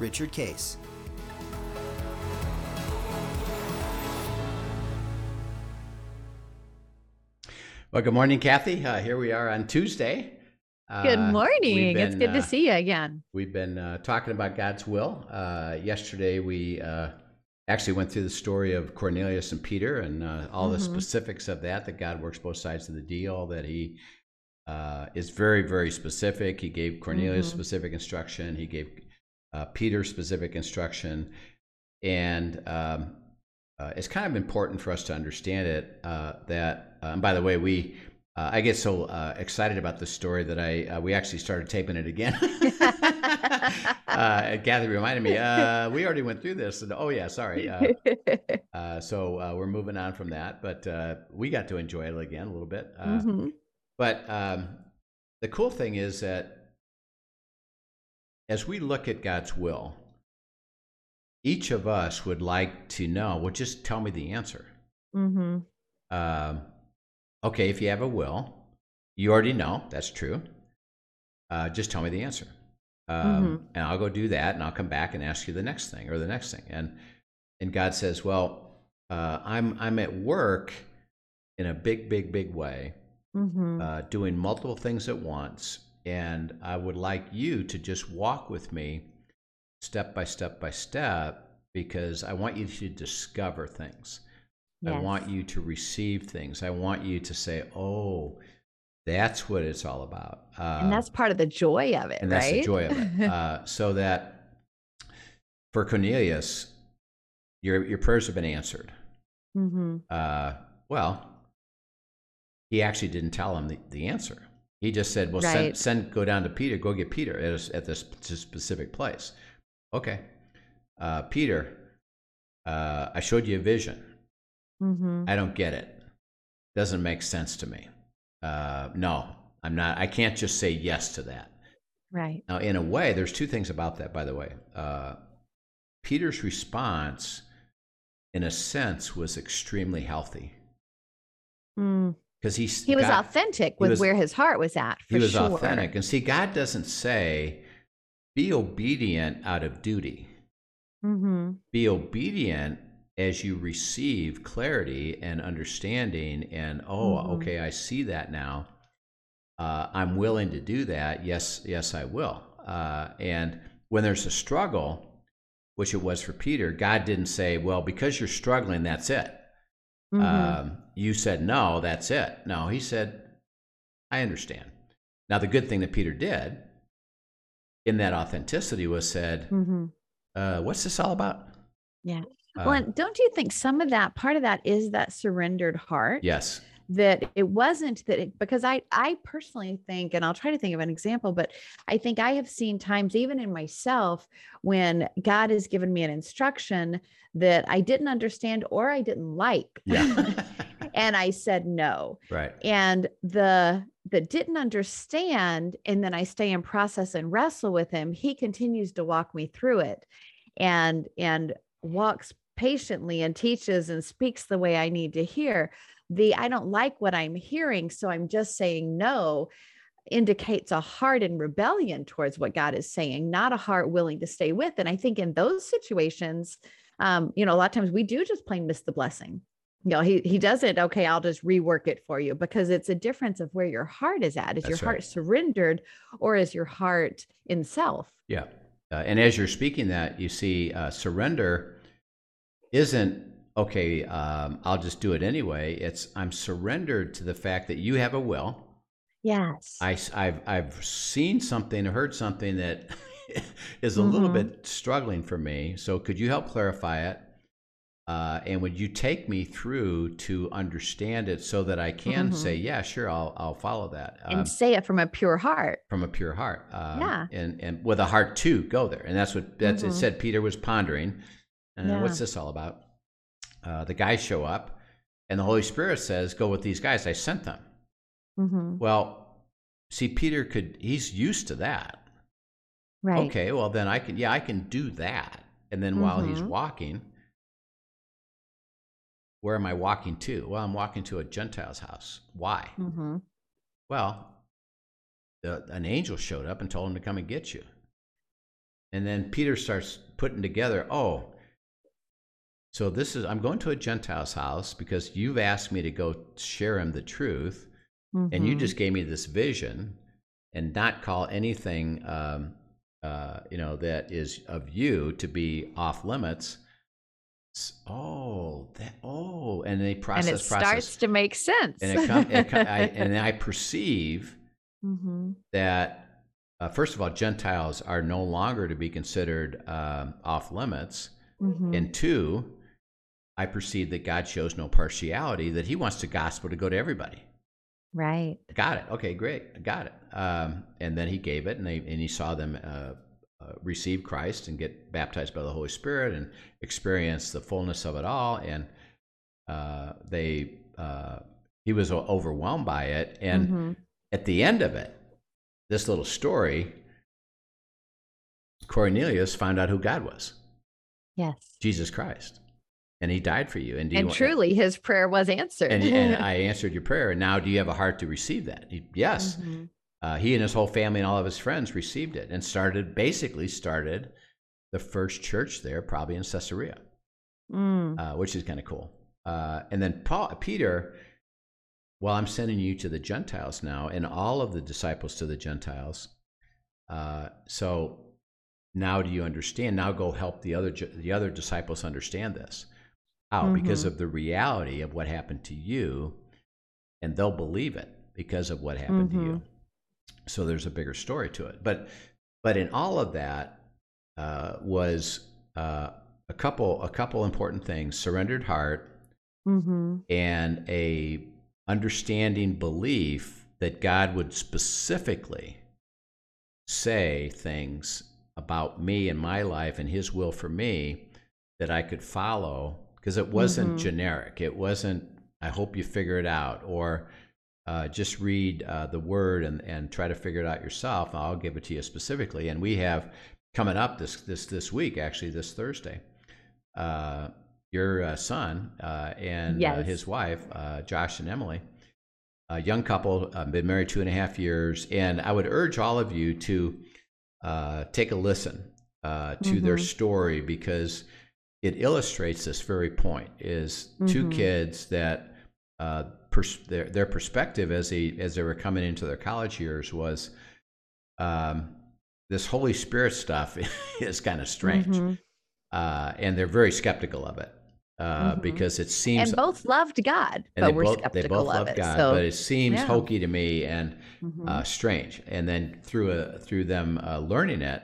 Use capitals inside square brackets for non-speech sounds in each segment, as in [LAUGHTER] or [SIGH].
Richard Case. Well, good morning, Kathy. Uh, here we are on Tuesday. Good Uh, we've morning. it's been, good uh, to see you again. We've been uh, talking about God's will. Uh, yesterday, we uh, actually went through the story of Cornelius and Peter and uh, all the Mhm. specifics of that, that God works both sides of the deal, that he uh, is very, very specific. He gave Cornelius Mhm. specific instruction, he gave uh, Peter specific instruction. And um, uh, it's kind of important for us to understand it uh, that, uh, and by the way, we uh, I get so uh, excited about this story that I uh, we actually started taping it again. [LAUGHS] [LAUGHS] uh, Kathy reminded me uh, we already went through this, and oh yeah, sorry. Uh, [LAUGHS] uh, so uh, we're moving on from that, but uh, we got to enjoy it again a little bit. Uh, Mhm. But um, the cool thing is that as we look at God's will, each of us would like to know. Well, just tell me the answer. Mhm. Um, okay, if you have a will, you already know that's true. Uh, just tell me the answer, um, and I'll go do that, and I'll come back and ask you the next thing or the next thing. And and God says, well, uh, I'm I'm at work in a big, big, big way, Mhm. uh, doing multiple things at once, and I would like you to just walk with me, step by step by step, because I want you to discover things. I want you to receive things. I want you to say, "Oh, that's what it's all about." Uh, and that's part of the joy of it, and that's the joy of it. [LAUGHS] uh, so that for Cornelius, your your prayers have been answered. Mhm. Uh, well, he actually didn't tell him the, the answer. He just said, "Well, send, Right. send go down to Peter. Go get Peter at, a- at this specific place." Okay, uh, Peter, uh, I showed you a vision. Mhm. I don't get it. Doesn't make sense to me. Uh, no, I'm not. I can't just say yes to that. Right. Now, in a way, there's two things about that. By the way, uh, Peter's response, in a sense, was extremely healthy Mm. Because he He was authentic with was- where his heart was at. For he was sure. authentic, and see, God doesn't say, "Be obedient out of duty." Mhm. be obedient as you receive clarity and understanding and oh Mhm. okay i see that now uh, i'm willing to do that yes yes i will uh, and when there's a struggle which it was for peter god didn't say well because you're struggling that's it Mhm. um, you said no that's it no he said i understand now the good thing that peter did in that authenticity was said Mhm. uh, what's this all about Yeah. Uh, well, and don't you think some of that part of that is that surrendered heart? yes that it wasn't that it, because I I personally think and I'll try to think of an example but I think I have seen times even in myself when God has given me an instruction that I didn't understand or I didn't like Yeah. [LAUGHS] [LAUGHS] and I said no right. and the that didn't understand and then I stay in process and wrestle with him he continues to walk me through it and and walks patiently and teaches and speaks the way I need to hear the I don't like what I'm hearing so I'm just saying no indicates a heart in rebellion towards what God is saying not a heart willing to stay with and I think in those situations um you know a lot of times we do just plain miss the blessing you know, he he doesn't, okay, I'll just rework it for you because it's a difference of where your heart is at. Is your That's heart right. surrendered or is your heart in self? Yeah. Uh, and as you're speaking that, you see, uh, surrender isn't okay. Um, I'll just do it anyway. It's I'm surrendered to the fact that you have a will. Yes. I, have I've seen something, heard something that [LAUGHS] is a little Mhm. bit struggling for me. So could you help clarify it? Uh, and would you take me through to understand it so that I can Mhm. say, yeah, sure, I'll I'll follow that and um, say it from a pure heart. from a pure heart. Um, Yeah. and and with a heart to go there, and that's what that's it Mhm. said. Peter was pondering, uh, Yeah. what's this all about? Uh, the guys show up, and the Holy Spirit says, "Go with these guys. I sent them." hmm Well, see, Peter could he's used to that. Right. Okay, well then I can yeah I can do that. And then while he's Mhm. walking, where am I walking to? Well, I'm walking to a Gentile's house. Why? hmm Well, the, an angel showed up and told him to come and get you. And then Peter starts putting together, oh, so this is I'm going to a Gentile's house because you've asked me to go share him the truth, and you just gave me this vision, and not call anything, um, uh, you know, that is of you to be off limits. Oh, that oh, and they process and it process, starts to make sense. and it come, it come I, [LAUGHS] and I perceive hmm that uh, first of all, Gentiles are no longer to be considered um, off limits, hmm and two, I perceive that God shows no partiality; that He wants the gospel to go to everybody. Right. Got it. Okay, great. Got it. Um, and then He gave it, and they and He saw them uh, uh, receive Christ and get baptized by the Holy Spirit and experience the fullness of it all, and uh, they uh, He was overwhelmed by it, and Mhm. at the end of it, this little story, Cornelius found out who God was, Yes. Jesus Christ, and He died for you. And, do you And want- truly, his prayer was answered. and, and [LAUGHS] I answered your prayer. And now, do you have a heart to receive that? He, yes. Mhm. Uh, he and his whole family and all of his friends received it and started basically started the first church there, probably in Caesarea, Mm. uh, which is kind of cool. Uh, and then Paul, Peter, well, I'm sending you to the Gentiles now, and all of the disciples to the Gentiles. Uh, so now, do you understand? Now, go help the other the other disciples understand this. How? Because Mhm. of the reality of what happened to you, and they'll believe it because of what happened to you. Mhm. So there's a bigger story to it. But but in all of that uh, was uh, a couple a couple important things: surrendered heart hmm and a understanding belief that God would specifically say things about me and my life and his will for me that I could follow because it wasn't Mhm. generic. It wasn't I hope you figure it out or uh, just read uh, the word and, and try to figure it out yourself. I'll give it to you specifically. And we have coming up this this this week, actually this Thursday, uh, your uh, son uh, and uh, Yes. his wife, uh, Josh and Emily, a young couple, been married two and a half years. And I would urge all of you to uh, take a listen uh, to their Mhm. story because it illustrates this very point: is two Mhm. kids that uh, pers- their their perspective as they as they were coming into their college years was um, this Holy Spirit stuff [LAUGHS] is kind of strange, Mhm. uh, and they're very skeptical of it uh, Mhm. because it seems And both loved God, but they we're both, skeptical they both of it. God, so, but it seems yeah. hokey to me and Mhm. uh, strange. And then through a, through them uh, learning it,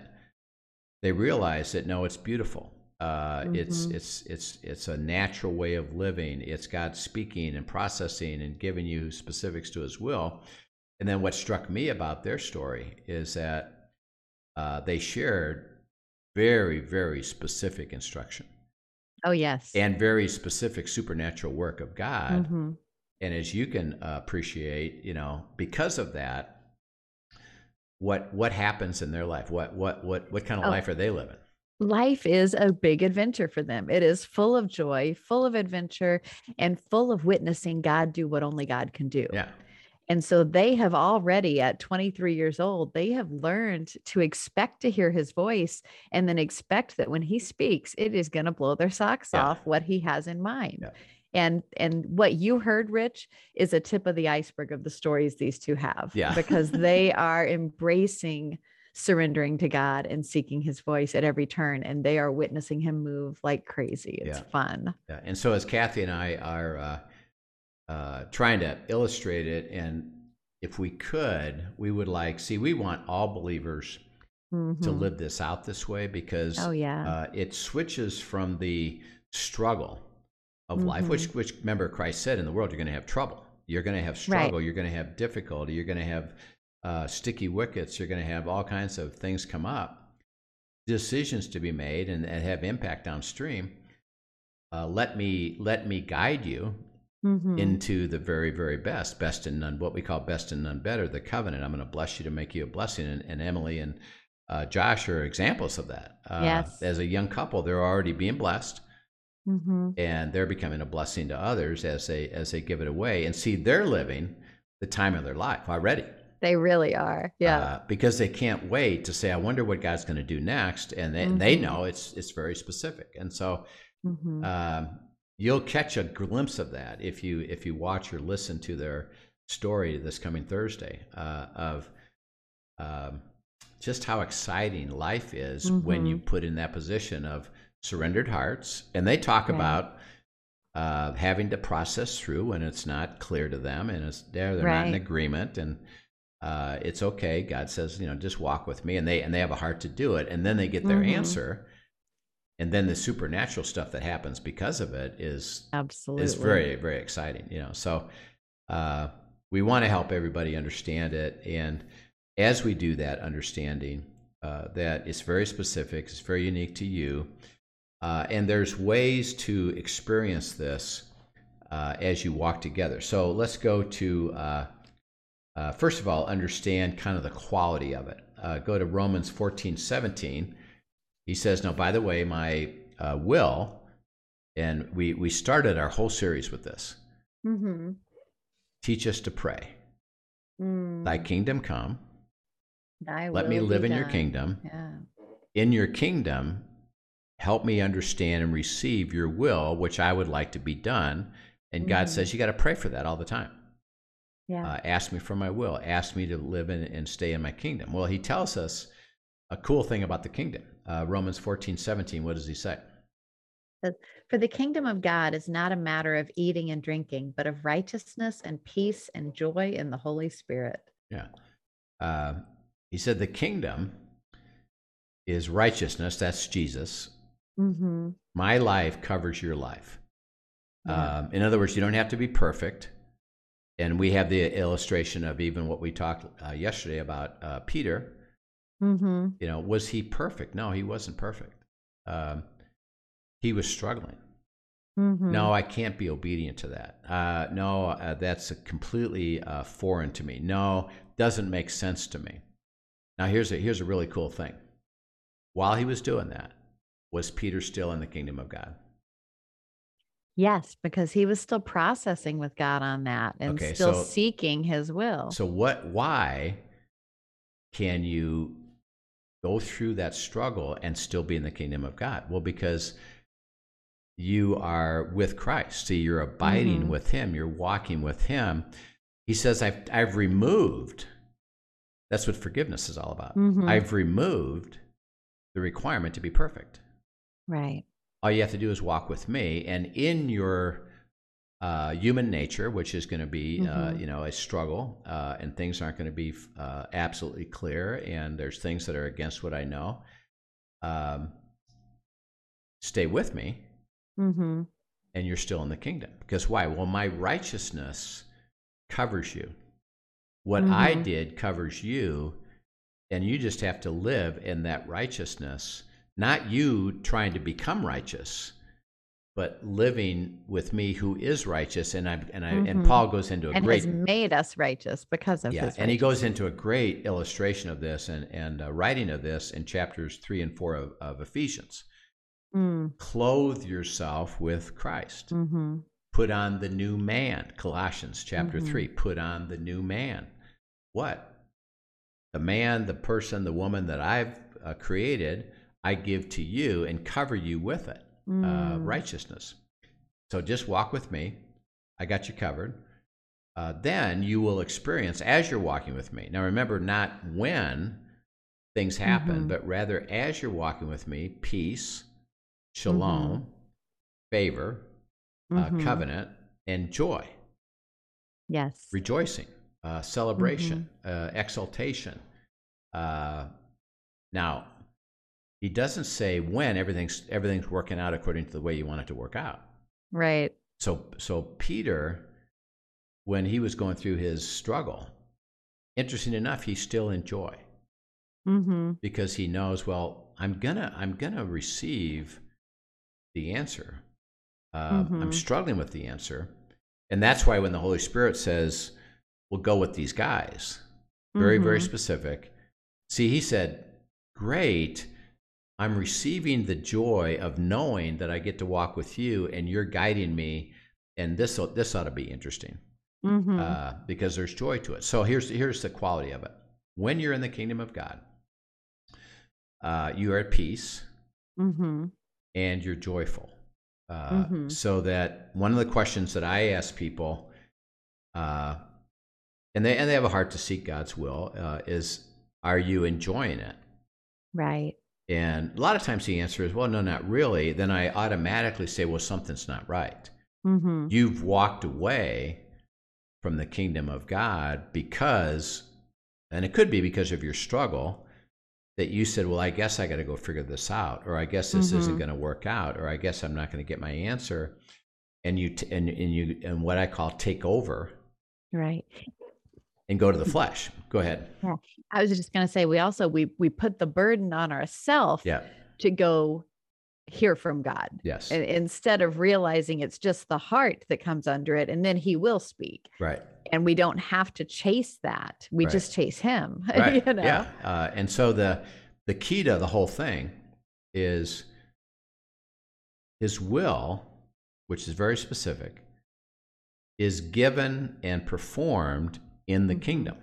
they realize that no, it's beautiful. Uh, It's Mhm. it's it's it's a natural way of living. It's God speaking and processing and giving you specifics to His will. And then what struck me about their story is that uh, they shared very very specific instruction oh yes. and very specific supernatural work of God. Mhm. And as you can uh, appreciate, you know, because of that, what what happens in their life? What what what what kind of Oh. life are they living? Life is a big adventure for them. It is full of joy, full of adventure, and full of witnessing God do what only God can do. Yeah, And so they have already, at 23 years old, they have learned to expect to hear his voice and then expect that when he speaks, it is going to blow their socks Yeah. off what he has in mind. Yeah. And and what you heard, Rich, is a tip of the iceberg of the stories these two have. Yeah. Because they are embracing surrendering to God and seeking his voice at every turn. And they are witnessing him move like crazy. It's Yeah. fun. yeah. And so as Kathy and I are uh, uh, trying to illustrate it, and if we could, we would like see. We want all believers to Mhm. live this out this way because Oh, yeah. uh, it switches from the struggle of mm-hmm. life, which, which remember Christ said in the world, you're going to have trouble. You're going to have struggle. Right. You're going to have difficulty. You're going to have uh, sticky wickets. You're going to have all kinds of things come up, decisions to be made, and, and have impact downstream. Uh, let me let me guide you mm-hmm. into the very very best, best and none, what we call best and none better, the covenant. I'm going to bless you to make you a blessing, and, and Emily and uh, Josh are examples of that. Uh, yes. As a young couple, they're already being blessed. Mm-hmm. and they're becoming a blessing to others as they as they give it away and see they're living the time of their life already they really are. Yeah. Uh, because they can't wait to say, I wonder what God's going to do next. And they, mm-hmm. they know it's, it's very specific. And so mm-hmm. um, you'll catch a glimpse of that if you, if you watch or listen to their story this coming Thursday uh, of um, just how exciting life is mm-hmm. when you mm-hmm. put in that position of surrendered hearts. And they talk about uh, having to process through when it's not clear to them and it's there, they're right. not in agreement. And uh, it's okay. God says, you know, just walk with me, and they and they have a heart to do it, and then they get their mm-hmm. answer, and then the supernatural stuff that happens because of it is absolutely is very very exciting. You know, so uh, we want to help everybody understand it, and as we do that understanding, uh, that it's very specific, it's very unique to you, uh, and there's ways to experience this uh, as you walk together. So let's go to uh, first of all, understand kind of the quality of it. Uh, go to Romans 14, 17. He says, Now, by the way, my uh, will, and we, we started our whole series with this mm-hmm. teach us to pray. Mm. Thy kingdom come. Thy Let me live in done. your kingdom. Yeah. In your kingdom, help me understand and receive your will, which I would like to be done. And mm. God says you got to pray for that all the time. Yeah. Uh, ask me for my will. Ask me to live in and stay in my kingdom. Well, he tells us a cool thing about the kingdom. Uh, Romans 14, 17, what does he say? For the kingdom of God is not a matter of eating and drinking, but of righteousness and peace and joy in the Holy Spirit. Yeah. Uh, he said the kingdom is righteousness. That's Jesus. Mm-hmm. My life covers your life. Yeah. Um, in other words, you don't have to be perfect and we have the illustration of even what we talked uh, yesterday about uh, Peter. Mm-hmm. You know, was he perfect? No, he wasn't perfect. Um, he was struggling. Mm-hmm. No, I can't be obedient to that. Uh, no, uh, that's completely uh, foreign to me. No, doesn't make sense to me. Now, here's a here's a really cool thing. While he was doing that, was Peter still in the kingdom of God? Yes, because he was still processing with God on that and okay, still so, seeking his will. So what why can you go through that struggle and still be in the kingdom of God? Well, because you are with Christ. See, you're abiding mm-hmm. with him, you're walking with him. He says, I've I've removed that's what forgiveness is all about. Mm-hmm. I've removed the requirement to be perfect. Right all you have to do is walk with me and in your uh, human nature which is going to be uh, mm-hmm. uh, you know a struggle uh, and things aren't going to be uh, absolutely clear and there's things that are against what i know um, stay with me mm-hmm. and you're still in the kingdom because why well my righteousness covers you what mm-hmm. i did covers you and you just have to live in that righteousness not you trying to become righteous, but living with me who is righteous. And I and I mm-hmm. and Paul goes into a and great has made us righteous because of yeah, and he goes into a great illustration of this and and uh, writing of this in chapters three and four of, of Ephesians. Mm. Clothe yourself with Christ. Mm-hmm. Put on the new man. Colossians chapter mm-hmm. three. Put on the new man. What? The man, the person, the woman that I've uh, created I give to you and cover you with it, uh, mm. uh, righteousness. So just walk with me. I got you covered. Uh, then you will experience as you're walking with me. Now remember, not when things happen, mm-hmm. but rather as you're walking with me, peace, shalom, mm-hmm. favor, uh, mm-hmm. covenant, and joy. Yes. Rejoicing, uh, celebration, mm-hmm. uh, exaltation. now, he doesn't say when everything's everything's working out according to the way you want it to work out. Right. So so Peter, when he was going through his struggle, interesting enough, he's still in joy Mm-hmm. because he knows, well, I'm gonna I'm gonna receive the answer. Uh, I'm Mhm. struggling with the answer, and that's why when the Holy Spirit says, "We'll go with these guys," very very Mhm. specific. See, he said, "Great." I'm receiving the joy of knowing that I get to walk with you and you're guiding me, and this this ought to be interesting Mm-hmm. uh, because there's joy to it. So here's here's the quality of it. When you're in the kingdom of God, uh, you are at peace mm-hmm. and you're joyful. Uh, Mhm. So that one of the questions that I ask people, uh, and they and they have a heart to seek God's will, uh, is, are you enjoying it? Right. And a lot of times the answer is, well, no, not really. Then I automatically say, well, something's not right. Mm-hmm. You've walked away from the kingdom of God because, and it could be because of your struggle, that you said, well, I guess I got to go figure this out, or I guess this isn't Mhm. going to work out, or I guess I'm not going to get my answer. And you, t- and, and you, and what I call take over Right. And go to the flesh. Go ahead. I was just going to say we also we we put the burden on ourselves Yeah. to go hear from God. Yes. And instead of realizing it's just the heart that comes under it and then he will speak. right. And we don't have to chase that. We Right. just chase him. [LAUGHS] right you know? yeah uh, and so the the key to the whole thing is his will which is very specific is given and performed in the Mhm. kingdom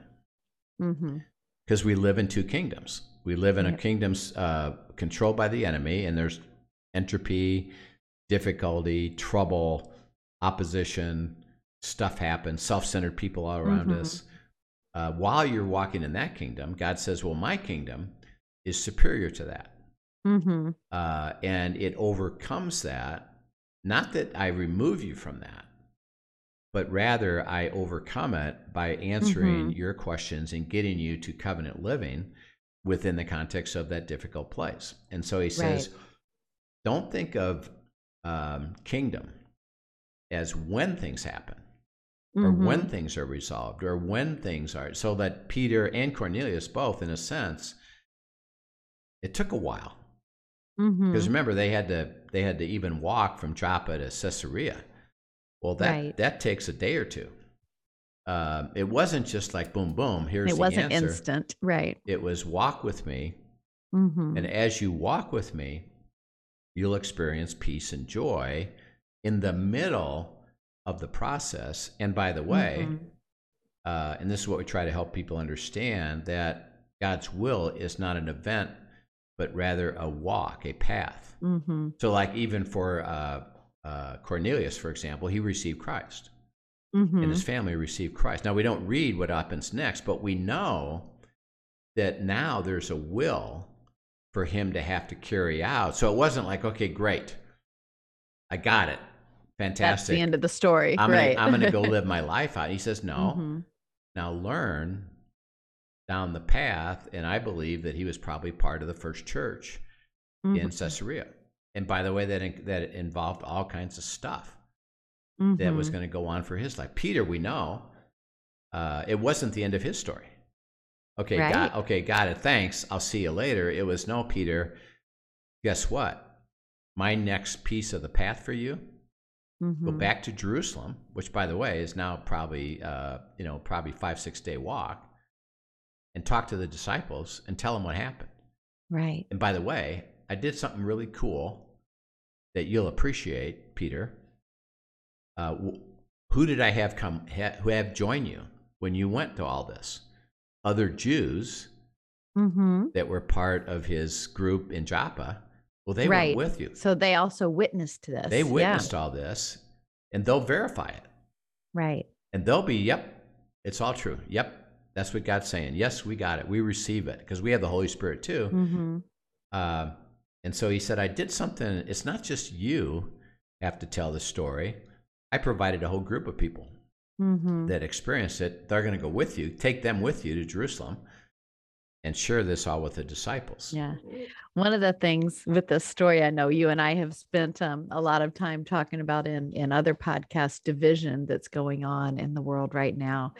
Mm-hmm. because we live in two kingdoms we live in a Yep. kingdom's uh, controlled by the enemy and there's entropy difficulty trouble opposition stuff happens self-centered people all around Mhm. us uh, while you're walking in that kingdom god says well my kingdom is superior to that Mm-hmm. uh, and it overcomes that not that i remove you from that but rather i overcome it by answering Mhm. your questions and getting you to covenant living within the context of that difficult place and so he says don't think of um, kingdom as when things happen or Mm-hmm. when things are resolved or when things are so that peter and cornelius both in a sense it took a while Mm-hmm. because remember they had to they had to even walk from joppa to caesarea well that Right. that takes a day or two um, it wasn't just like boom boom here's it the wasn't answer instant. Right. it was walk with me Mm-hmm. and as you walk with me, you'll experience peace and joy in the middle of the process. And by the way, Mhm. uh, and this is what we try to help people understand that God's will is not an event, but rather a walk, a path. Mm-hmm. So, like even for uh, uh, Cornelius, for example, he received Christ Mm-hmm. and his family received Christ. Now, we don't read what happens next, but we know that now there's a will for him to have to carry out. So it wasn't like, okay, great, I got it, Fantastic. That's the end of the story. I'm right. gonna, I'm gonna go [LAUGHS] live my life out. He says, no, Mhm. now learn down the path. And I believe that he was probably part of the first church in Mhm. Caesarea. And by the way, that that involved all kinds of stuff that was Mhm. going to go on for his life. Peter, we know, uh, it wasn't the end of his story. Okay, got okay, got it. Thanks. I'll see you later. It was no, Peter. Guess what? My next piece of the path for you. Go Mhm. back to Jerusalem, which, by the way, is now probably uh, you know probably five six day walk, and talk to the disciples and tell them what happened. Right. And by the way, I did something really cool that you'll appreciate, Peter. Uh, who did I have come? Ha, who have join you when you went to all this? Other Jews Mm-hmm. that were part of his group in Joppa. Well, they right. went with you. So they also witnessed to this. They Yeah. witnessed all this, and they'll verify it, Right. and they'll be, "Yep, it's all true. Yep, that's what God's saying. Yes, we got it. We receive it because we have the Holy Spirit too." Mm-hmm. Uh, and so he said, I did something. It's not just you have to tell the story. I provided a whole group of people Mm-hmm. that experienced it. They're going to go with you, take them with you to Jerusalem. and share this all with the disciples. Yeah. One of the things with this story, I know you and I have spent um, a lot of time talking about in, in other podcasts, division that's going on in the world right now.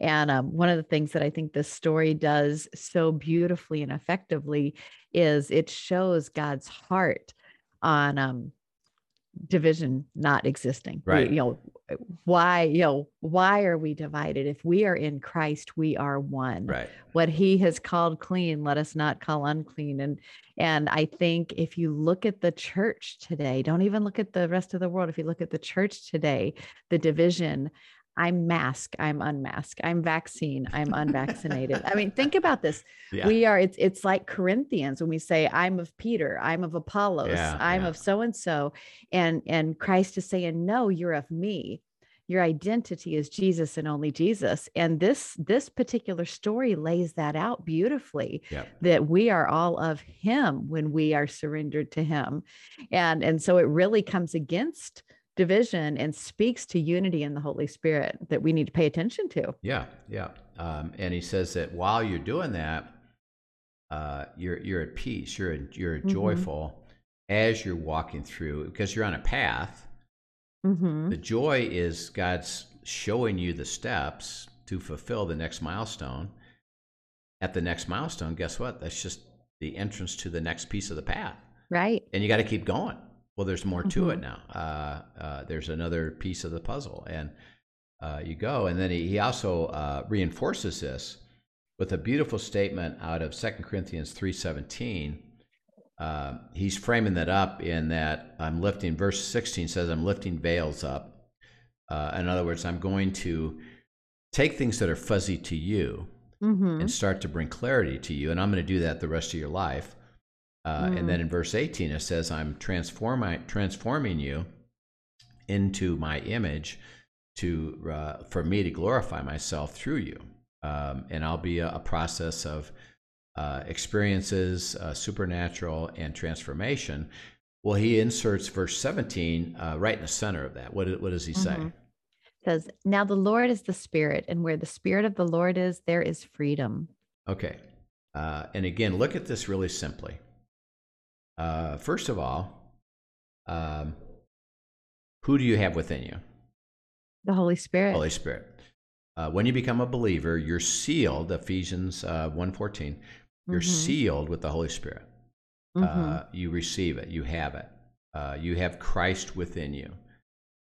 And um, one of the things that I think this story does so beautifully and effectively is it shows God's heart on um, division not existing. Right. You know, why, you know, why are we divided? If we are in Christ, we are one. Right. What he has called clean, let us not call unclean. And and I think if you look at the church today, don't even look at the rest of the world. If you look at the church today, the division, I'm mask, I'm unmasked, I'm vaccine, I'm unvaccinated. I mean, think [LAUGHS] about this. Yeah. We are, it's it's like Corinthians when we say, I'm of Peter, I'm of Apollos, Yeah, I'm yeah. of so and so. And and Christ is saying, No, you're of me. Your identity is Jesus and only Jesus. And this this particular story lays that out beautifully that we are all of him when we are surrendered to him. And and so it really comes against division and speaks to unity in the Holy Spirit that we need to pay attention to. Yeah, yeah. Um, and he says that while you're doing that, uh, you're you're at peace. You're you're Mhm. joyful as you're walking through because you're on a path. Mhm. The joy is God's showing you the steps to fulfill the next milestone. At the next milestone, guess what? That's just the entrance to the next piece of the path, Right. and you got to keep going. Well, there's more to it Mhm. now. Uh, uh, there's another piece of the puzzle, and uh, you go. And then he, he also uh, reinforces this with a beautiful statement out of 2 Corinthians 3:17. Uh, he's framing that up in that I'm lifting. Verse 16 says, "I'm lifting veils up." Uh, in other words, I'm going to take things that are fuzzy to you Mhm. and start to bring clarity to you, and I'm going to do that the rest of your life. Uh, And then in verse 18 it says, "I'm transforming transforming you into my image to uh, for me to glorify myself through you, um, and I'll be a, a process of uh, experiences, uh, supernatural and transformation." Well, he inserts verse 17 uh, right in the center of that. What, what does he say? Mhm. says, Now the Lord is the Spirit, and where the Spirit of the Lord is, there is freedom. Okay. Uh, and again, look at this really simply. Uh, first of all, um, who do you have within you? The Holy Spirit. Holy Spirit. Uh, when you become a believer, you're sealed. Ephesians uh, one fourteen. You're Mhm. sealed with the Holy Spirit. Uh, you receive it. You have it. Uh, you have Christ within you.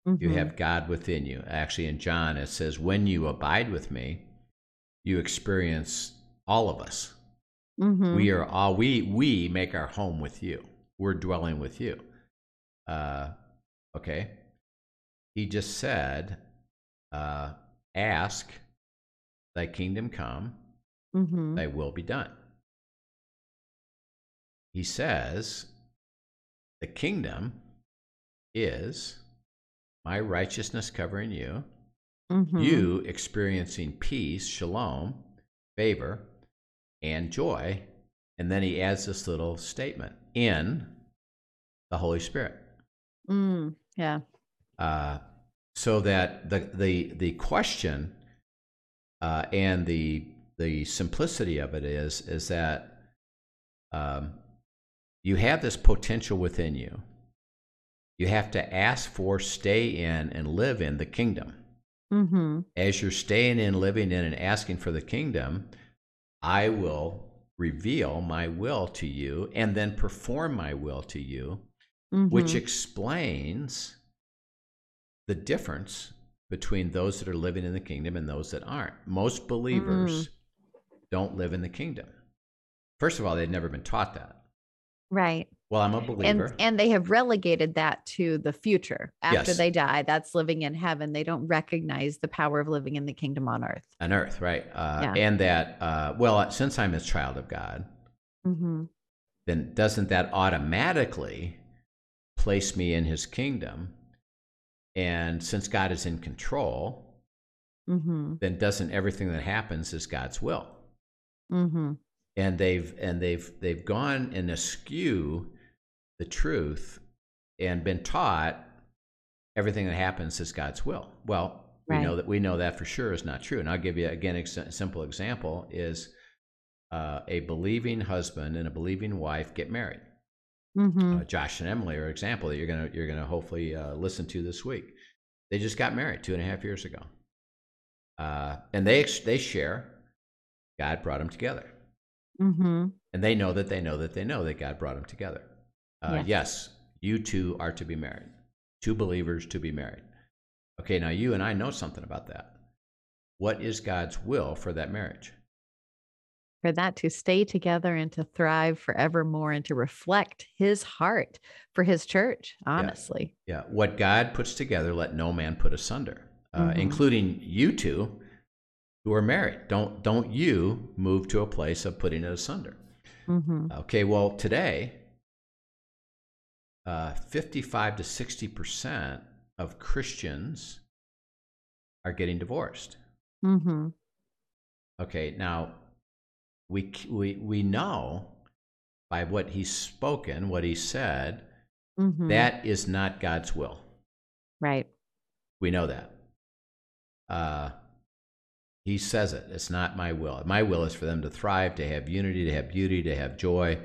You Mhm. have God within you. Actually, in John, it says, "When you abide with me, you experience all of us." Mhm. we are all we we make our home with you we're dwelling with you uh okay he just said uh ask thy kingdom come Mhm. thy will be done he says the kingdom is my righteousness covering you Mhm. you experiencing peace, shalom, favor, and joy. And then he adds this little statement in the Holy Spirit. Mm, yeah. Uh, so that the, the, the question uh, and the, the simplicity of it is, is that um, you have this potential within you. You have to ask for, stay in, and live in the kingdom Mm-hmm. as you're staying in, living in, and asking for the kingdom, I will reveal my will to you and then perform my will to you, which Mm-hmm. explains the difference between those that are living in the kingdom and those that aren't. Most believers don't live in the kingdom. First of all, they've never been taught that. right. Well, I'm a believer. And and they have relegated that to the future after Yes. they die. That's living in heaven. They don't recognize the power of living in the kingdom on earth. on earth, right? Uh, Yeah. And that, uh, well, since I'm a child of God, Mm-hmm. then doesn't that automatically place me in his kingdom? And since God is in control, Mm-hmm. then doesn't everything that happens is God's will? Mm-hmm. And they've and they've they've gone and askew the truth and been taught everything that happens is God's will. Well, we know that we know that for sure is not true. And I'll give you again ex- a simple example is uh, a believing husband and a believing wife get married. Mm-hmm. Uh, Josh and Emily are an example that you're gonna you're gonna hopefully uh, listen to this week. They just got married two and a half years ago, uh, and they they share. God brought them together, Mm-hmm. and they know that they know that they know that God brought them together. Uh, Yes. Yes, you two are to be married. Two believers to be married. Okay, now you and I know something about that. What is God's will for that marriage? For that to stay together and to thrive forevermore and to reflect his heart for his church, honestly. Yeah, what God puts together, let no man put asunder, uh, Mhm. including you two who are married. Don't don't you move to a place of putting it asunder. Mm-hmm. Okay, well today, uh, fifty-five to sixty percent of Christians are getting divorced. Mm-hmm. Okay, now we we we know by what he's spoken, what he said, Mm-hmm. that is not God's will. right. We know that. Uh, he says it. It's not my will. My will is for them to thrive, to have unity, to have beauty, to have joy.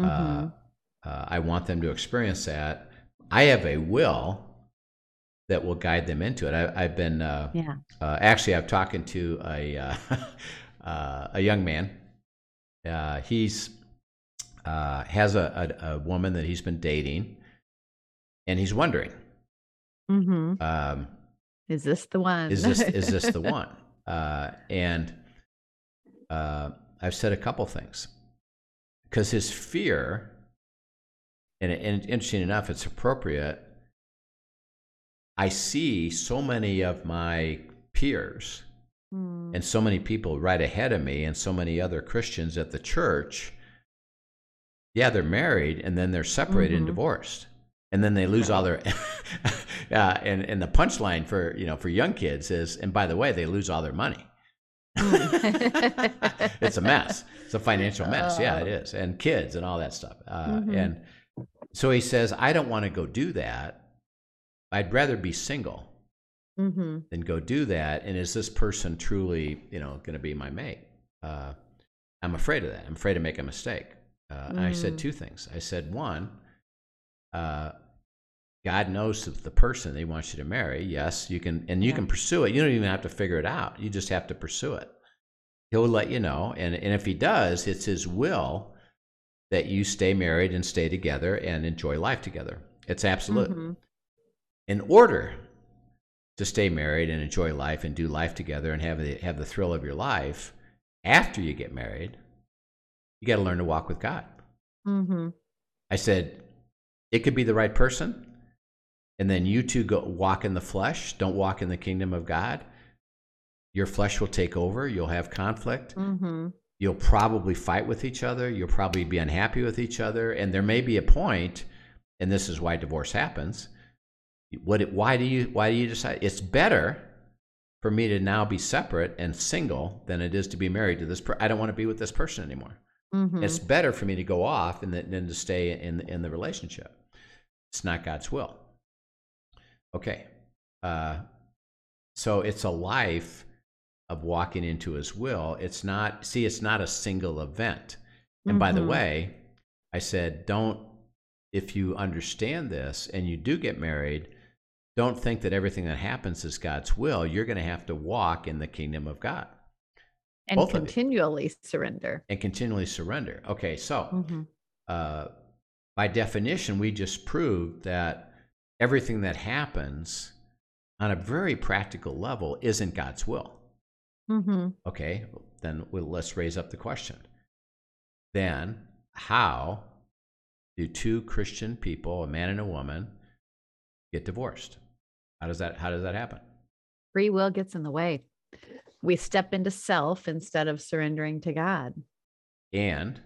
Mm-hmm. Uh, uh, I want them to experience that. I have a will that will guide them into it. I, I've been uh, yeah. uh, actually I'm talking to a uh, [LAUGHS] uh, a young man. Uh, he's uh, has a, a, a woman that he's been dating, and he's wondering. Mm-hmm. Um, Is this the one? is this is this the [LAUGHS] one? Uh, and uh, I've said a couple things because his fear, and, and interesting enough, it's appropriate. I see so many of my peers Mm. and so many people right ahead of me, and so many other Christians at the church. Yeah, they're married, and then they're separated and Mhm. divorced, and then they lose all their. [LAUGHS] uh, and and the punchline for you know for young kids is, and by the way, they lose all their money. Mm. [LAUGHS] it's a mess. It's a financial mess. Yeah, it [LAUGHS] Oh. and kids and all that stuff. Uh, Mhm. And so he says, I don't want to go do that. I'd rather be single mm-hmm. than go do that. And is this person truly, you know, going to be my mate? Uh, I'm afraid of that. I'm afraid to make a mistake. Uh, and I said Mm. two things. I said, one, uh, God knows the- the person that He wants you to marry. Yes, you can, and you Yeah. can pursue it. You don't even have to figure it out. You just have to pursue it. He'll let you know, and and if He does, it's His will that you stay married and stay together and enjoy life together. It's absolute Mhm. in order to stay married and enjoy life and do life together and have the have the thrill of your life after you get married you got to learn to walk with god Mm-hmm. i said it could be the right person and then you two go walk in the flesh don't walk in the kingdom of god your flesh will take over you'll have conflict Mhm. You'll probably fight with each other you'll probably be unhappy with each other and there may be a point and this is why divorce happens what why do you why do you decide it's better for me to now be separate and single than it is to be married to this per- I don't want to be with this person anymore. Mhm. it's better for me to go off and then, than to stay in in the relationship. It's not God's will. Okay uh, so it's a life of walking into his will it's not see it's not a single event and by the Mhm. way i said don't if you understand this and you do get married don't think that everything that happens is god's will you're going to have to walk in the kingdom of god and both continually surrender. and continually surrender okay so Mhm. uh, by definition, we just proved that everything that happens on a very practical level isn't God's will. Mhm. Okay, then we'll, let's raise up the question. Then, how do two Christian people, a man and a woman, get divorced? How does that How does that happen? Free will gets in the way. We step into self instead of surrendering to God. And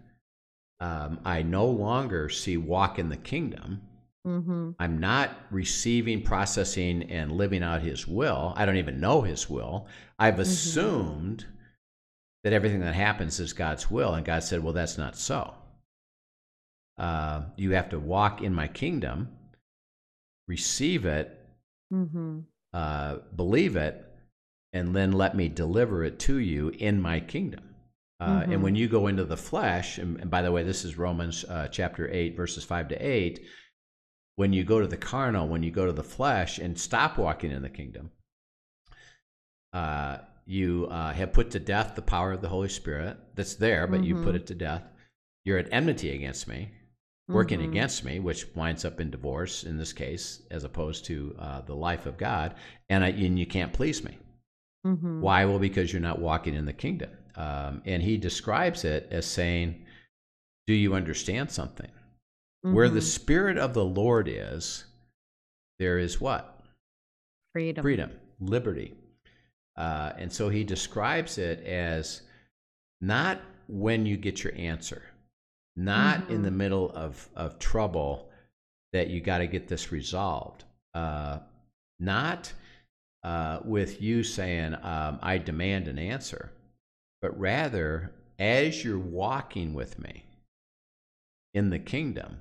um, I no longer see walk in the kingdom. Mm-hmm. I'm not receiving, processing, and living out His will. I don't even know His will. I've assumed that everything that happens is God's will. And God said, Well, that's not so. Uh, you have to walk in my kingdom, receive it, Mm-hmm. uh, believe it, and then let me deliver it to you in my kingdom. Uh, mm-hmm. And when you go into the flesh, and, and by the way, this is Romans uh, chapter 8, verses 5 to 8. When you go to the carnal, when you go to the flesh and stop walking in the kingdom, uh, you uh, have put to death the power of the Holy Spirit that's there, but mm-hmm. you put mm-hmm. it to death. You're at enmity against me, working mm-hmm. against me, which winds up in divorce in this case, as opposed to uh, the life of God, and, I, and you can't please me. Mm-hmm. Why? Well, because you're not walking in the kingdom. Um, and he describes it as saying, Do you understand something? Mm-hmm. Where the mm-hmm. Spirit of the Lord is, there is what? Freedom. Freedom, liberty. Uh, and so he describes it as not when you get your answer, not mm-hmm. in the mm-hmm. middle of, of trouble that you got to get this resolved, uh, not uh, with you saying, um, I demand an answer, but rather as you're walking with me in the kingdom,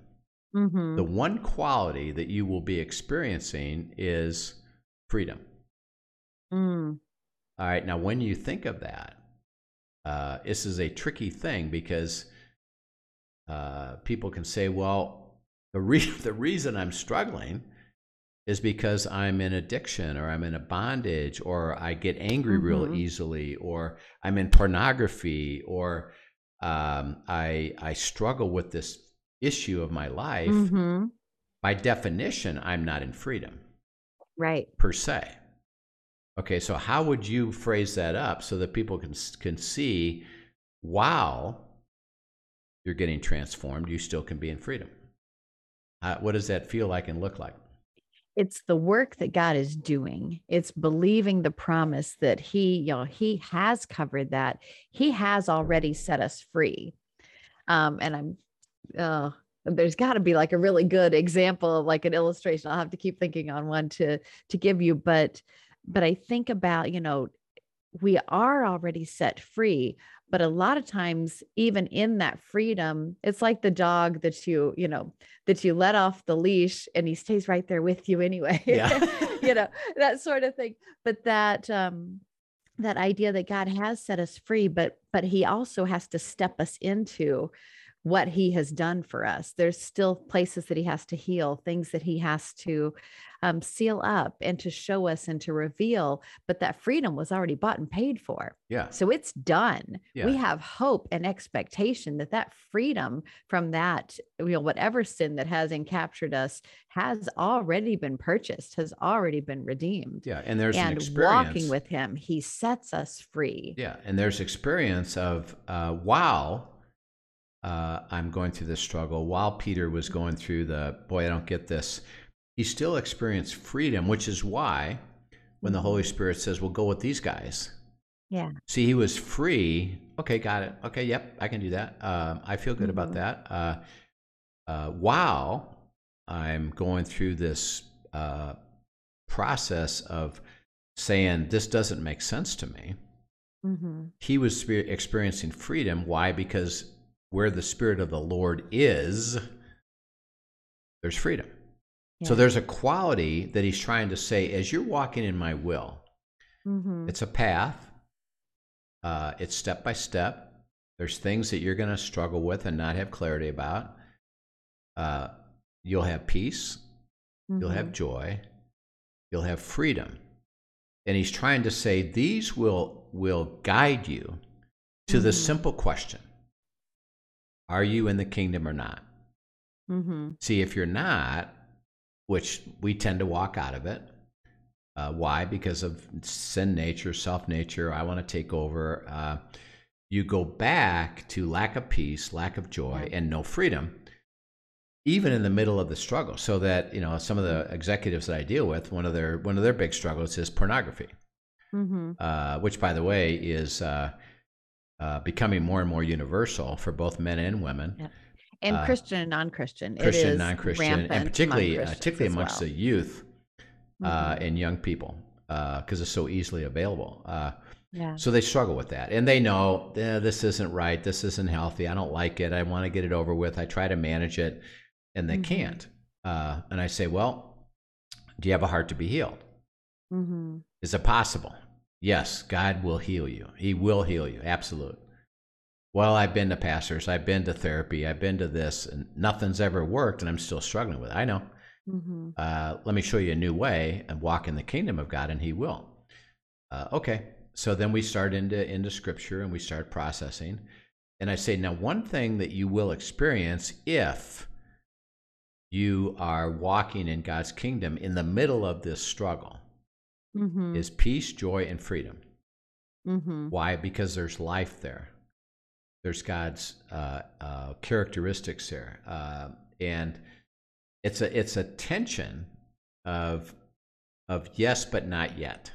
mm-hmm. the one quality that you will be experiencing is freedom. Mm. All right, now when you think of that, uh, this is a tricky thing because uh, people can say, well, the, re- [LAUGHS] the reason I'm struggling is because I'm in addiction or I'm in a bondage or I get angry mm-hmm. real easily or I'm in pornography or um, I, I struggle with this issue of my life. Mm-hmm. By definition, I'm not in freedom. Right. Per se. Okay, so how would you phrase that up so that people can can see, wow, you're getting transformed, you still can be in freedom? Uh, what does that feel like and look like? it's the work that God is doing. It's believing the promise that He, you know, He has covered that. He has already set us free. Um, and I'm, uh, there's got to be like a really good example, like an illustration. I'll have to keep thinking on one to to give you, but but I think about, you know, we are already set free, but a lot of times even in that freedom it's like the dog that you you know that you let off the leash and he stays right there with you anyway yeah. [LAUGHS] you know that sort of thing but that um that idea that god has set us free but but he also has to step us into what he has done for us. There's still places that he has to heal, things that he has to um, seal up and to show us and to reveal. But that freedom was already bought and paid for. Yeah. So it's done. Yeah. We have hope and expectation that that freedom from that, you know, whatever sin that has encaptured us has already been purchased, has already been redeemed. Yeah. And there's and an walking with him, he sets us free. Yeah. And there's experience of uh, wow uh, I'm going through this struggle, while Peter was going through the, boy, I don't get this, he still experienced freedom, which is why when the Holy Spirit says, well, go with these guys. Yeah. See, he was free. Okay, got it. Okay, yep, I can do that. Uh, I feel good mm-hmm. about that. Uh, uh, while I'm going through this uh, process of saying, this doesn't make sense to me, mm-hmm. he was experiencing freedom. Why? Because where the Spirit of the Lord is, there's freedom. Yeah. So there's a quality that he's trying to say as you're walking in my will, mm-hmm. it's a path, uh, it's step by step. There's things that you're going to struggle with and not have clarity about. Uh, you'll have peace, mm-hmm. you'll have mm-hmm. joy, you'll have freedom. And he's trying to say these will, will guide you to mm-hmm. the simple question are you in the kingdom or not? Mm-hmm. See, if you're not, which we tend to walk out of it. Uh, why? Because of sin nature, self nature. I want to take over. Uh, you go back to lack of peace, lack of joy, and no freedom, even in the middle of the struggle. So that you know, some of the executives that I deal with, one of their one of their big struggles is pornography, mm-hmm. uh, which, by the way, is uh, uh, becoming more and more universal for both men and women. Yeah. And uh, Christian and non-Christian. Christian, and non-Christian, and particularly uh, particularly amongst well. the youth uh, mm-hmm. and young people because uh, it's so easily available. Yeah. So they struggle with that, and they know eh, this isn't right. This isn't healthy. I don't like it. I want to get it over with. I try to manage it, and they mm-hmm. can't. and I say, well, do you have a heart to be healed? Mm-hmm. Is it possible? Yes, God will heal you. He will heal you. Absolute. well, I've been to pastors, I've been to therapy, I've been to this, and nothing's ever worked, and I'm still struggling with it. I know. Mm-hmm. Uh, let me show you a new way and walk in the kingdom of God, and He will. Uh, okay, so then we start into into Scripture and we start processing, and I say now one thing that you will experience if you are walking in God's kingdom in the middle of this struggle mm-hmm. is peace, joy, and freedom. Mm-hmm. Why? Because there's life there. There's God's uh, uh, characteristics there, uh, and it's a it's a tension of of yes but not yet.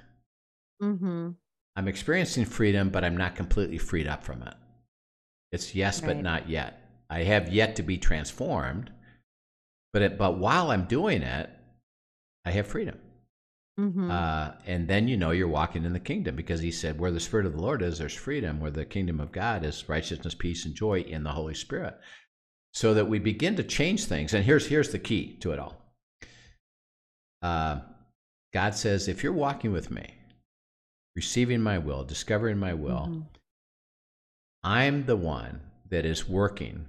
Mm-hmm. I'm experiencing freedom, but I'm not completely freed up from it. It's yes right. but not yet. I have yet to be transformed, but it, but while I'm doing it, I have freedom. Mm-hmm. Uh, and then you know you're walking in the kingdom because he said, Where the Spirit of the Lord is, there's freedom. Where the kingdom of God is righteousness, peace, and joy in the Holy Spirit. So that we begin to change things. And here's, here's the key to it all uh, God says, If you're walking with me, receiving my will, discovering my will, mm-hmm. I'm the one that is working.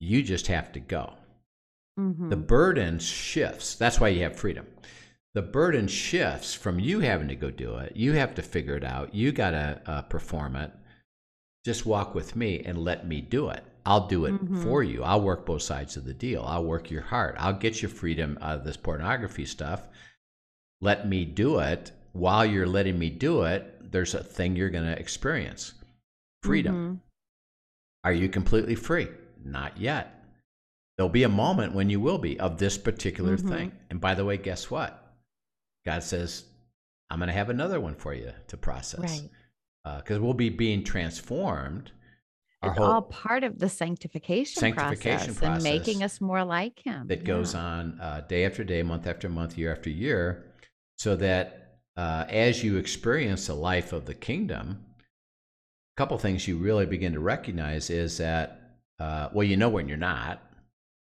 You just have to go. Mm-hmm. The burden shifts. That's why you have freedom the burden shifts from you having to go do it. You have to figure it out. You got to uh, perform it. Just walk with me and let me do it. I'll do it mm-hmm. for you. I'll work both sides of the deal. I'll work your heart. I'll get you freedom out of this pornography stuff. Let me do it. While you're letting me do it, there's a thing you're going to experience freedom. Mm-hmm. Are you completely free? Not yet. There'll be a moment when you will be of this particular mm-hmm. thing. And by the way, guess what? God says, I'm going to have another one for you to process. Right. Because uh, we'll be being transformed. It's all part of the sanctification, sanctification process, process, and making us more like Him. That yeah. goes on uh, day after day, month after month, year after year, so that uh, as you experience the life of the kingdom, a couple things you really begin to recognize is that, uh, well, you know when you're not,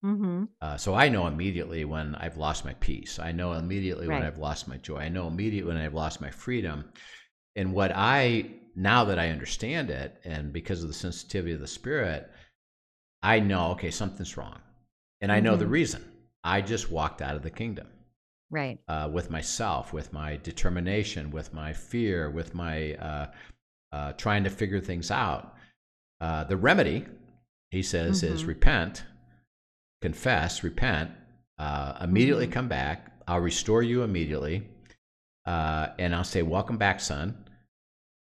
Mm-hmm. Uh, so I know immediately when I've lost my peace. I know immediately right. when I've lost my joy. I know immediately when I've lost my freedom. And what I, now that I understand it, and because of the sensitivity of the spirit, I know, okay, something's wrong. And I know mm-hmm. the reason. I just walked out of the kingdom. Right. Uh, with myself, with my determination, with my fear, with my uh, uh trying to figure things out. Uh, the remedy, he says, mm-hmm. is repent confess, repent, uh, immediately mm-hmm. come back. I'll restore you immediately. Uh, and I'll say, Welcome back, son.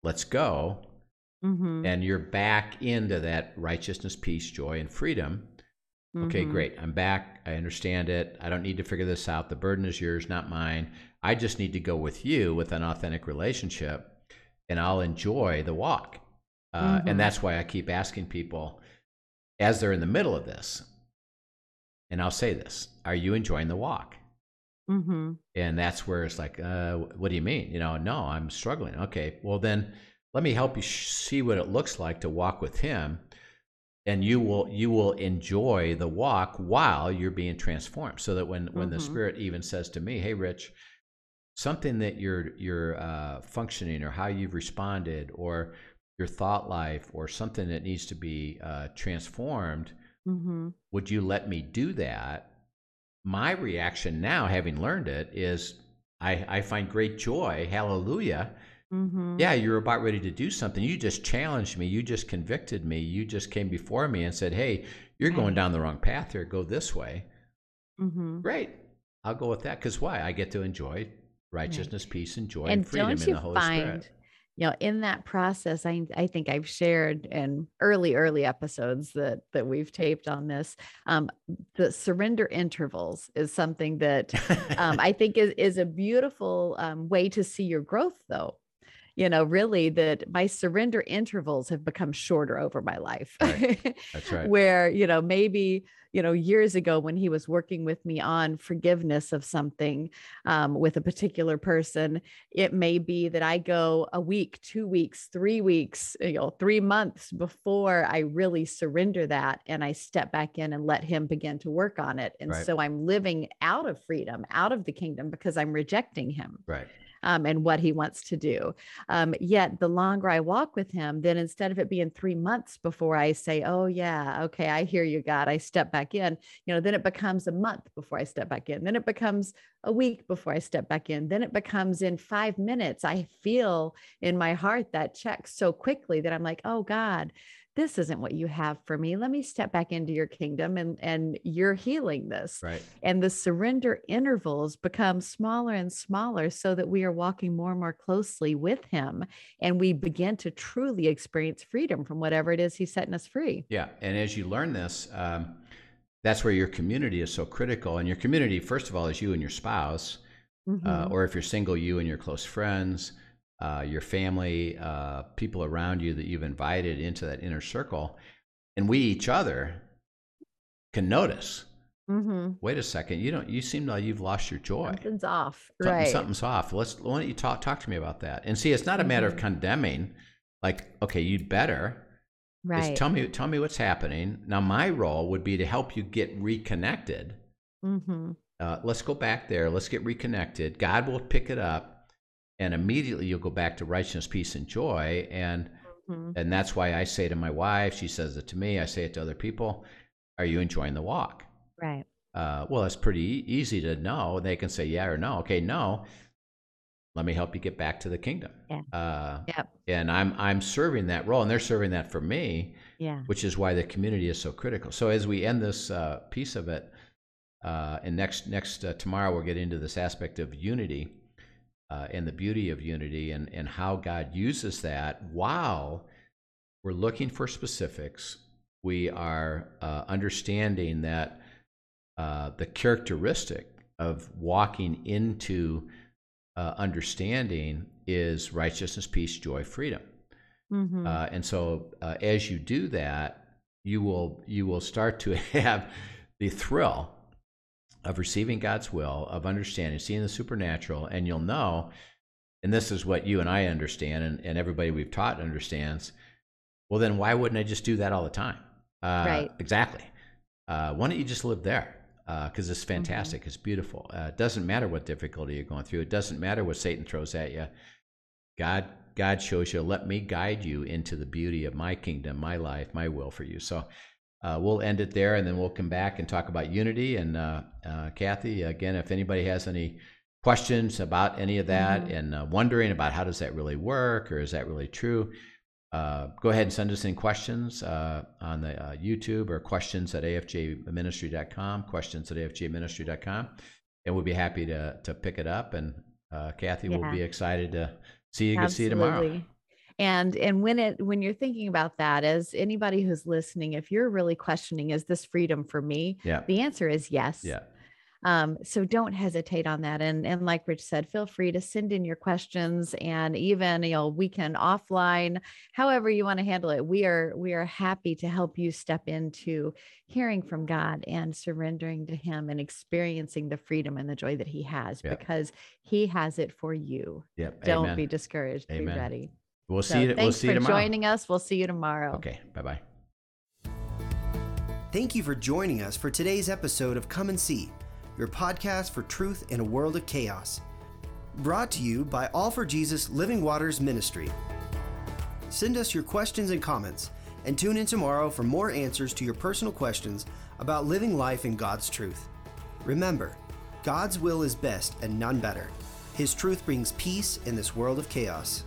Let's go. Mm-hmm. And you're back into that righteousness, peace, joy, and freedom. Mm-hmm. Okay, great. I'm back. I understand it. I don't need to figure this out. The burden is yours, not mine. I just need to go with you with an authentic relationship, and I'll enjoy the walk. Uh, and mm-hmm. that's why I keep asking people as they're in the middle of this and I'll say this: Are you enjoying the walk? Mm-hmm. And that's where it's like, uh, what do you mean? You know, no, I'm struggling. Okay, well then, let me help you sh- see what it looks like to walk with Him, and you will you will enjoy the walk while you're being transformed. So that when when mm-hmm. the Spirit even says to me, "Hey, Rich," something that you're you're uh, functioning or how you've responded or your thought life or something that needs to be uh, transformed Mm-hmm. Would you let me do that? My reaction now, having learned it, is I, I find great joy. Hallelujah. Mm-hmm. Yeah, you're about ready to do something. You just challenged me. You just convicted me. You just came before me and said, Hey, you're right. going down the wrong path here. Go this way. Mm-hmm. Great. I'll go with that because why? I get to enjoy righteousness, right. peace, and joy and, and freedom in the Holy find, Spirit you know in that process i i think i've shared in early early episodes that that we've taped on this um the surrender intervals is something that um, i think is is a beautiful um, way to see your growth though. You know really that my surrender intervals have become shorter over my life. Right. [LAUGHS] that's right. Where you know maybe you know, years ago when he was working with me on forgiveness of something um, with a particular person, it may be that I go a week, two weeks, three weeks, you know, three months before I really surrender that and I step back in and let him begin to work on it. And Right. so I'm living out of freedom, out of the kingdom because I'm rejecting him Right. Um, and what he wants to do. Um, yet the longer I walk with him, then instead of it being three months before I say, Oh, yeah, okay, I hear you, God, I step back in, you know, then it becomes a month before I step back in. Then it becomes a week before I step back in. Then it becomes in five minutes. I feel in my heart that check so quickly that I'm like, Oh, God. This isn't what you have for me. Let me step back into your kingdom and and you're healing this Right. and the surrender intervals become smaller and smaller so that we are walking more and more closely with him and we begin to truly experience freedom from whatever it is he's setting us free Yeah, and as you learn this, um, that's where your community is so critical. And your community, first of all, is you and your spouse, uh, Mhm. or if you're single, you and your close friends, uh, your family, uh, people around you that you've invited into that inner circle, and we each other can notice. Mm-hmm. Wait a second, you don't. You seem like you've lost your joy. something's off Something, right Something's off. Let's. Why don't you talk talk to me about that? And see, it's not a matter of Mhm. condemning. Like, okay, you'd better. Right tell me tell me what's happening. Now my role would be to help you get reconnected. Mm-hmm. Uh, let's go back there. Let's get reconnected. God will pick it up, and immediately you'll go back to righteousness, peace, and joy. And hmm and that's why I say to my wife, she says it to me. I say it to other people. Are you enjoying the walk? right Uh, well, it's pretty easy to know. They can say yeah or no. Okay, no. Let me help you get back to the kingdom. Yeah. Uh, yep and I'm I'm serving that role, and they're serving that for me yeah which is why the community is so critical. So as we end this uh, piece of it, uh, and next next uh, tomorrow we'll get into this aspect of unity uh, and the beauty of unity and and how God uses that while we're looking for specifics. We are uh, understanding that uh, the characteristic of walking into uh, understanding is righteousness, peace, joy, freedom. hmm Uh, and so, uh, as you do that, you will you will start to [LAUGHS] have the thrill of receiving God's will, of understanding, seeing the supernatural, and you'll know. And this is what you and I understand, and, and everybody we've taught understands. Well, then why wouldn't I just do that all the time? Uh, Right. Exactly. Uh, why don't you just live there? Because it's fantastic. It's beautiful. Uh, it doesn't matter what difficulty you're going through. It doesn't matter what Satan throws at you. God God shows you, let me guide you into the beauty of my kingdom, my life, my will for you. So uh, we'll end it there, and then we'll come back and talk about unity. And uh, uh, Kathy, again, if anybody has any questions about any of that Mhm. and uh, wondering about how does that really work or is that really true, uh, go ahead and send us in questions uh, on the uh, YouTube or questions at afjministry.com, questions at afjministry.com, and we'll be happy to to pick it up. And uh, Kathy will be excited to see you. See you tomorrow. And and when it when you're thinking about that, as anybody who's listening, if you're really questioning, is this freedom for me? Yeah. The answer is yes. Yeah. Um, so don't hesitate on that. And and like Rich said, feel free to send in your questions and even you know we can offline, however you want to handle it. We are we are happy to help you step into hearing from God and surrendering to Him and experiencing the freedom and the joy that He has Yeah. because He has it for you. Yep. Don't Amen. be discouraged. Amen. Be ready. We'll So see you. thanks We'll see for you tomorrow. joining us. We'll see you tomorrow. Okay. Bye bye. Thank you for joining us for today's episode of Come and See, your podcast for truth in a world of chaos. Brought to you by All for Jesus Living Waters Ministry. Send us your questions and comments, and tune in tomorrow for more answers to your personal questions about living life in God's truth. Remember, God's will is best and none better. His truth brings peace in this world of chaos.